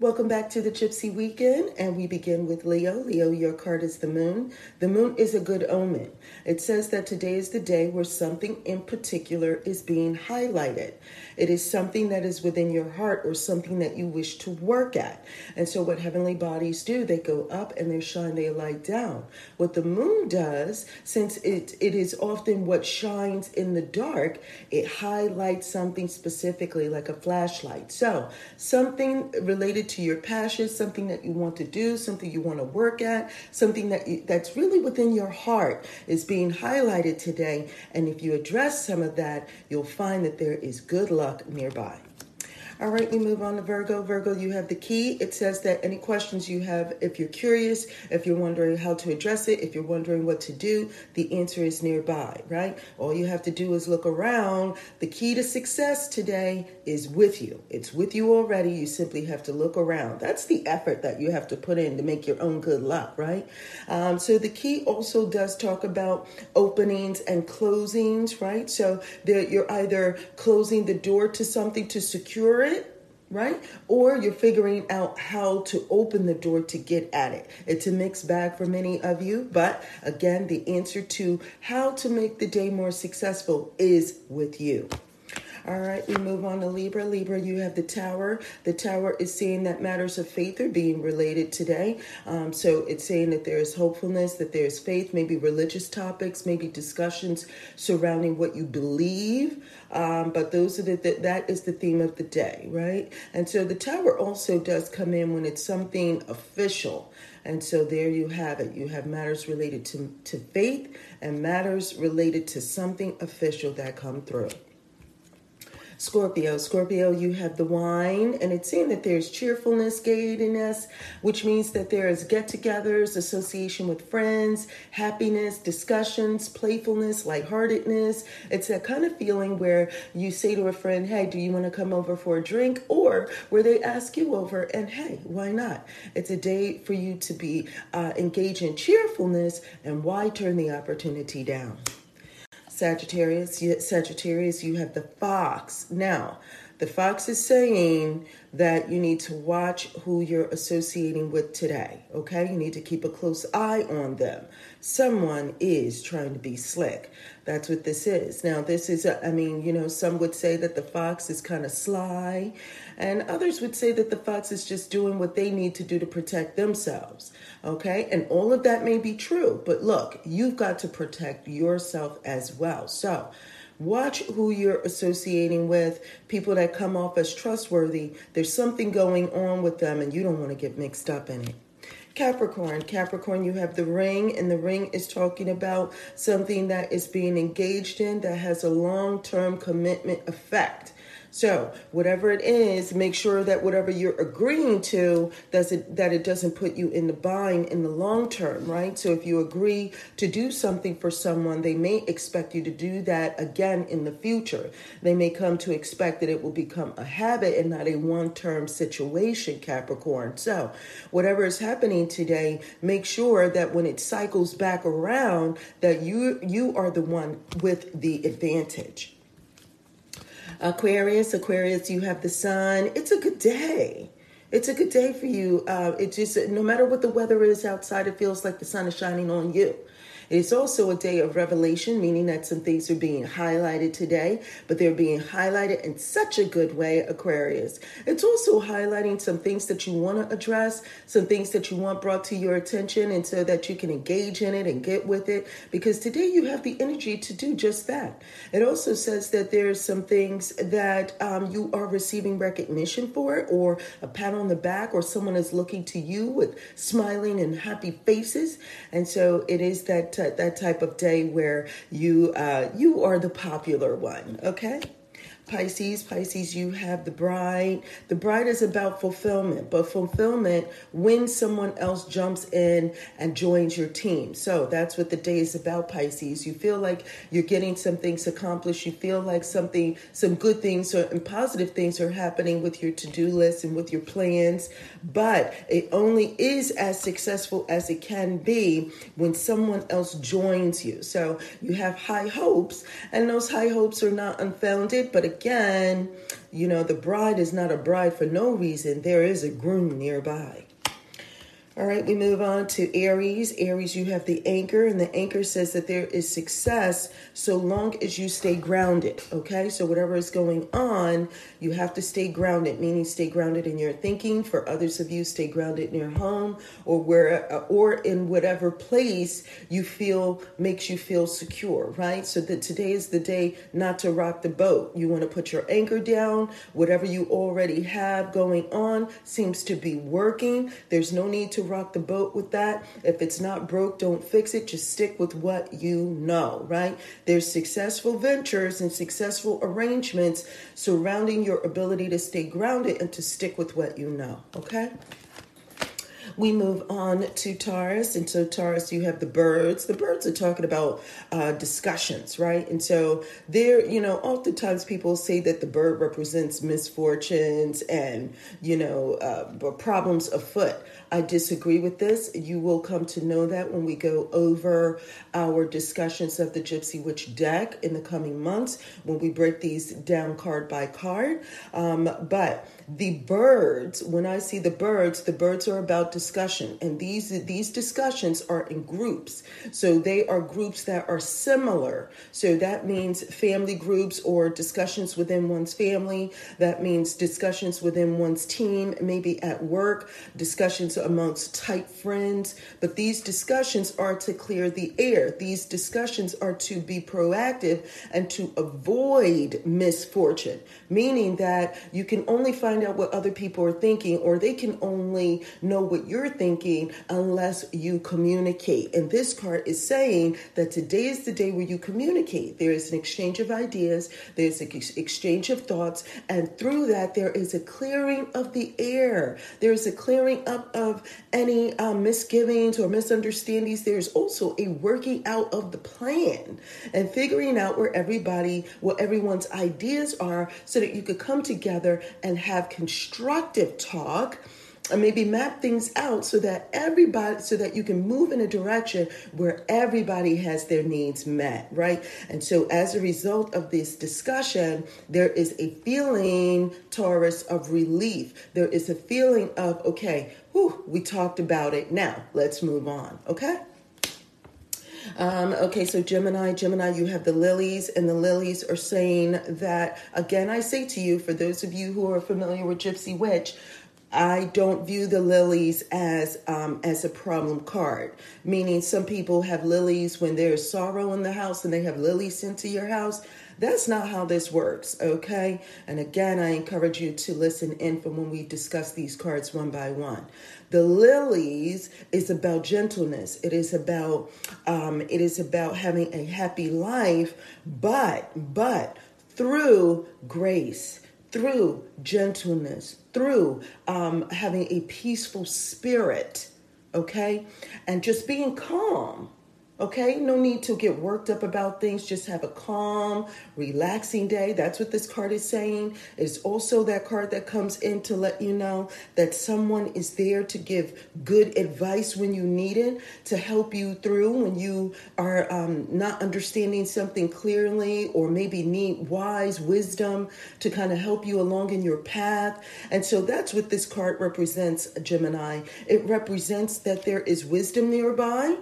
Welcome back to the Gypsy Weekend, and we begin with Leo. Leo, your card is the moon. The moon is a good omen. It says that today is the day where something in particular is being highlighted. It is something that is within your heart or something that you wish to work at. And so, what heavenly bodies do, they go up and they shine their light down. What the moon does, since it, it is often what shines in the dark, it highlights something specifically, like a flashlight. So, something related to your passion, something that you want to do, something you want to work at, something that you, that's really within your heart is being highlighted today. And if you address some of that, you'll find that there is good luck nearby. All right, we move on to Virgo. Virgo, you have the key. It says that any questions you have, if you're curious, if you're wondering how to address it, if you're wondering what to do, the answer is nearby, right? All you have to do is look around. The key to success today is with you. It's with you already. You simply have to look around. That's the effort that you have to put in to make your own good luck, right? Um, so the key also does talk about openings and closings, right? So you're either closing the door to something to secure it it, right? Or you're figuring out how to open the door to get at it. It's a mixed bag for many of you, but again, the answer to how to make the day more successful is with you. All right, we move on to Libra. Libra, you have the Tower. The Tower is saying that matters of faith are being related today. Um, so it's saying that there is hopefulness, that there is faith, maybe religious topics, maybe discussions surrounding what you believe. Um, but those are the, the that is the theme of the day, right? And so the Tower also does come in when it's something official. And so there you have it. You have matters related to, to faith and matters related to something official that come through. Scorpio. Scorpio, you have the wine, and it's saying that there's cheerfulness, gayness, which means that there is get togethers, association with friends, happiness, discussions, playfulness, lightheartedness. It's that kind of feeling where you say to a friend, Hey, do you want to come over for a drink? Or where they ask you over, and hey, why not? It's a day for you to be uh, engaged in cheerfulness, and why turn the opportunity down? Sagittarius, Sagittarius, you have the fox. Now, the fox is saying that you need to watch who you're associating with today. Okay, you need to keep a close eye on them. Someone is trying to be slick. That's what this is. Now, this is, a, I mean, you know, some would say that the fox is kind of sly, and others would say that the fox is just doing what they need to do to protect themselves. Okay, and all of that may be true, but look, you've got to protect yourself as well. So, Watch who you're associating with, people that come off as trustworthy. There's something going on with them, and you don't want to get mixed up in it. Capricorn. Capricorn, you have the ring, and the ring is talking about something that is being engaged in that has a long term commitment effect. So whatever it is, make sure that whatever you're agreeing to does it that it doesn't put you in the bind in the long term, right? So if you agree to do something for someone, they may expect you to do that again in the future. They may come to expect that it will become a habit and not a one-term situation, Capricorn. So whatever is happening today, make sure that when it cycles back around that you you are the one with the advantage. Aquarius, Aquarius, you have the sun. It's a good day. It's a good day for you. Uh, it just, no matter what the weather is outside, it feels like the sun is shining on you. It's also a day of revelation, meaning that some things are being highlighted today, but they're being highlighted in such a good way, Aquarius. It's also highlighting some things that you want to address, some things that you want brought to your attention, and so that you can engage in it and get with it, because today you have the energy to do just that. It also says that there's some things that um, you are receiving recognition for, or a pat on the back, or someone is looking to you with smiling and happy faces. And so it is that that type of day where you uh, you are the popular one. Okay. Pisces, Pisces, you have the bride. The bride is about fulfillment, but fulfillment when someone else jumps in and joins your team. So that's what the day is about, Pisces. You feel like you're getting some things accomplished. You feel like something, some good things or, and positive things are happening with your to do list and with your plans. But it only is as successful as it can be when someone else joins you. So you have high hopes, and those high hopes are not unfounded, but again, you know, the bride is not a bride for no reason. There is a groom nearby. All right, we move on to Aries. Aries, you have the anchor, and the anchor says that there is success so long as you stay grounded. Okay, so whatever is going on, you have to stay grounded, meaning stay grounded in your thinking. For others of you, stay grounded in your home or where or in whatever place you feel makes you feel secure, right? So that today is the day not to rock the boat. You want to put your anchor down. Whatever you already have going on seems to be working. There's no need to rock the boat with that. If it's not broke, don't fix it. Just stick with what you know, right? There's successful ventures and successful arrangements surrounding your ability to stay grounded and to stick with what you know, okay? We move on to Taurus. And so, Taurus, you have the birds. The birds are talking about uh, discussions, right? And so, there, you know, oftentimes people say that the bird represents misfortunes and, you know, uh, problems afoot. I disagree with this. You will come to know that when we go over our discussions of the Gypsy Witch deck in the coming months, when we break these down card by card. Um, but the birds, when I see the birds, the birds are about discussion, and these these discussions are in groups. So they are groups that are similar. So that means family groups or discussions within one's family. That means discussions within one's team, maybe at work, discussions amongst tight friends, but these discussions are to clear the air. These discussions are to be proactive and to avoid misfortune, meaning that you can only find out what other people are thinking or they can only know what you're thinking unless you communicate. And this card is saying that today is the day where you communicate. There is an exchange of ideas, there's an exchange of thoughts, and through that, there is a clearing of the air. There is a clearing up of any um, misgivings or misunderstandings, there's also a working out of the plan and figuring out where everybody, what everyone's ideas are, so that you could come together and have constructive talk and maybe map things out so that everybody so that you can move in a direction where everybody has their needs met right? And so as a result of this discussion there is a feeling taurus of relief. There is a feeling of okay whew, we talked about it. Now let's move on okay? Um, okay, so Gemini, Gemini, you have the lilies, and the lilies are saying that, again, I say to you, for those of you who are familiar with Gypsy Witch, I don't view the lilies as um, as a problem card. Meaning, some people have lilies when there's sorrow in the house, and they have lilies sent to your house. That's not how this works, okay? And again, I encourage you to listen in from when we discuss these cards one by one. The lilies is about gentleness. It is about um, it is about having a happy life, but but through grace through gentleness, through um, having a peaceful spirit, okay? And just being calm Okay, no need to get worked up about things. Just have a calm, relaxing day. That's what this card is saying. It's also that card that comes in to let you know that someone is there to give good advice when you need it, to help you through when you are um, not understanding something clearly, or maybe need wise wisdom to kind of help you along in your path. And so that's what this card represents, Gemini. It represents that there is wisdom nearby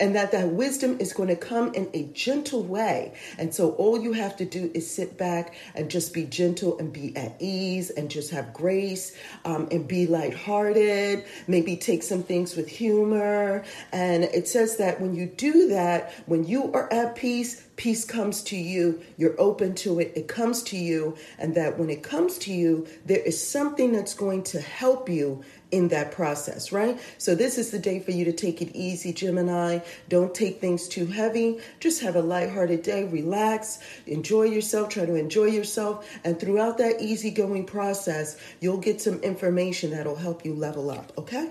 and that that wisdom is going to come in a gentle way. And so all you have to do is sit back and just be gentle and be at ease and just have grace um, and be lighthearted. Maybe take some things with humor. And it says that when you do that, when you are at peace, peace comes to you, you're open to it, it comes to you, and that when it comes to you, there is something that's going to help you in that process, right? So this is the day for you to take it easy, Gemini. Don't take things too heavy. Just have a lighthearted day, relax, enjoy yourself, try to enjoy yourself, and throughout that easygoing process, you'll get some information that'll help you level up, okay?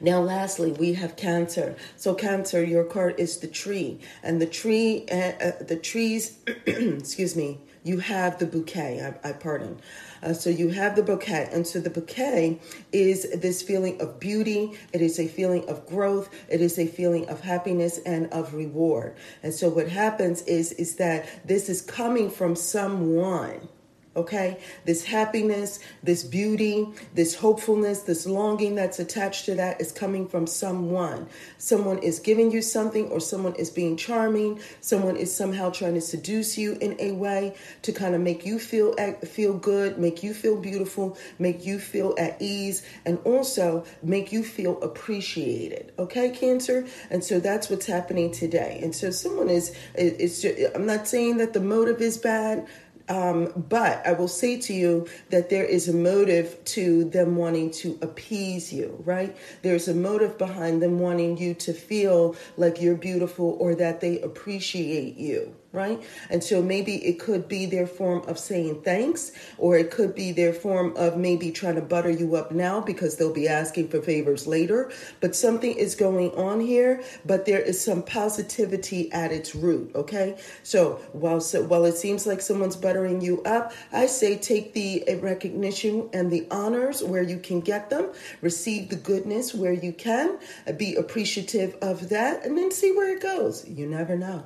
Now, lastly, we have Cancer. So, Cancer, your card is the tree, and the tree, uh, uh, the trees, excuse me, you have the bouquet. I, I pardon. Uh, so you have the bouquet, and so the bouquet is this feeling of beauty. It is a feeling of growth. It is a feeling of happiness and of reward. And so what happens is is that this is coming from someone okay? This happiness, this beauty, this hopefulness, this longing that's attached to that is coming from someone. Someone is giving you something, or someone is being charming. Someone is somehow trying to seduce you in a way to kind of make you feel feel good, make you feel beautiful, make you feel at ease, and also make you feel appreciated. Okay, Cancer, and so that's what's happening today. And so someone is, it's. Just, I'm not saying that the motive is bad. Um, but I will say to you that there is a motive to them wanting to appease you, right? There's a motive behind them wanting you to feel like you're beautiful or that they appreciate you right? And so maybe it could be their form of saying thanks, or it could be their form of maybe trying to butter you up now because they'll be asking for favors later. But something is going on here, but there is some positivity at its root, okay? So while so, while it seems like someone's buttering you up, I say take the recognition and the honors where you can get them, receive the goodness where you can, be appreciative of that, and then see where it goes. You never know.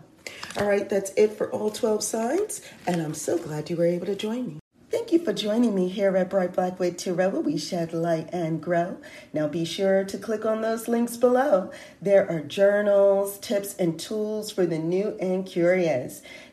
All right, that's it for all 12 signs, and I'm so glad you were able to join me. Thank you for joining me here at Bright Blackwood Tarot, where we shed light and grow. Now be sure to click on those links below. There are journals, tips, and tools for the new and curious.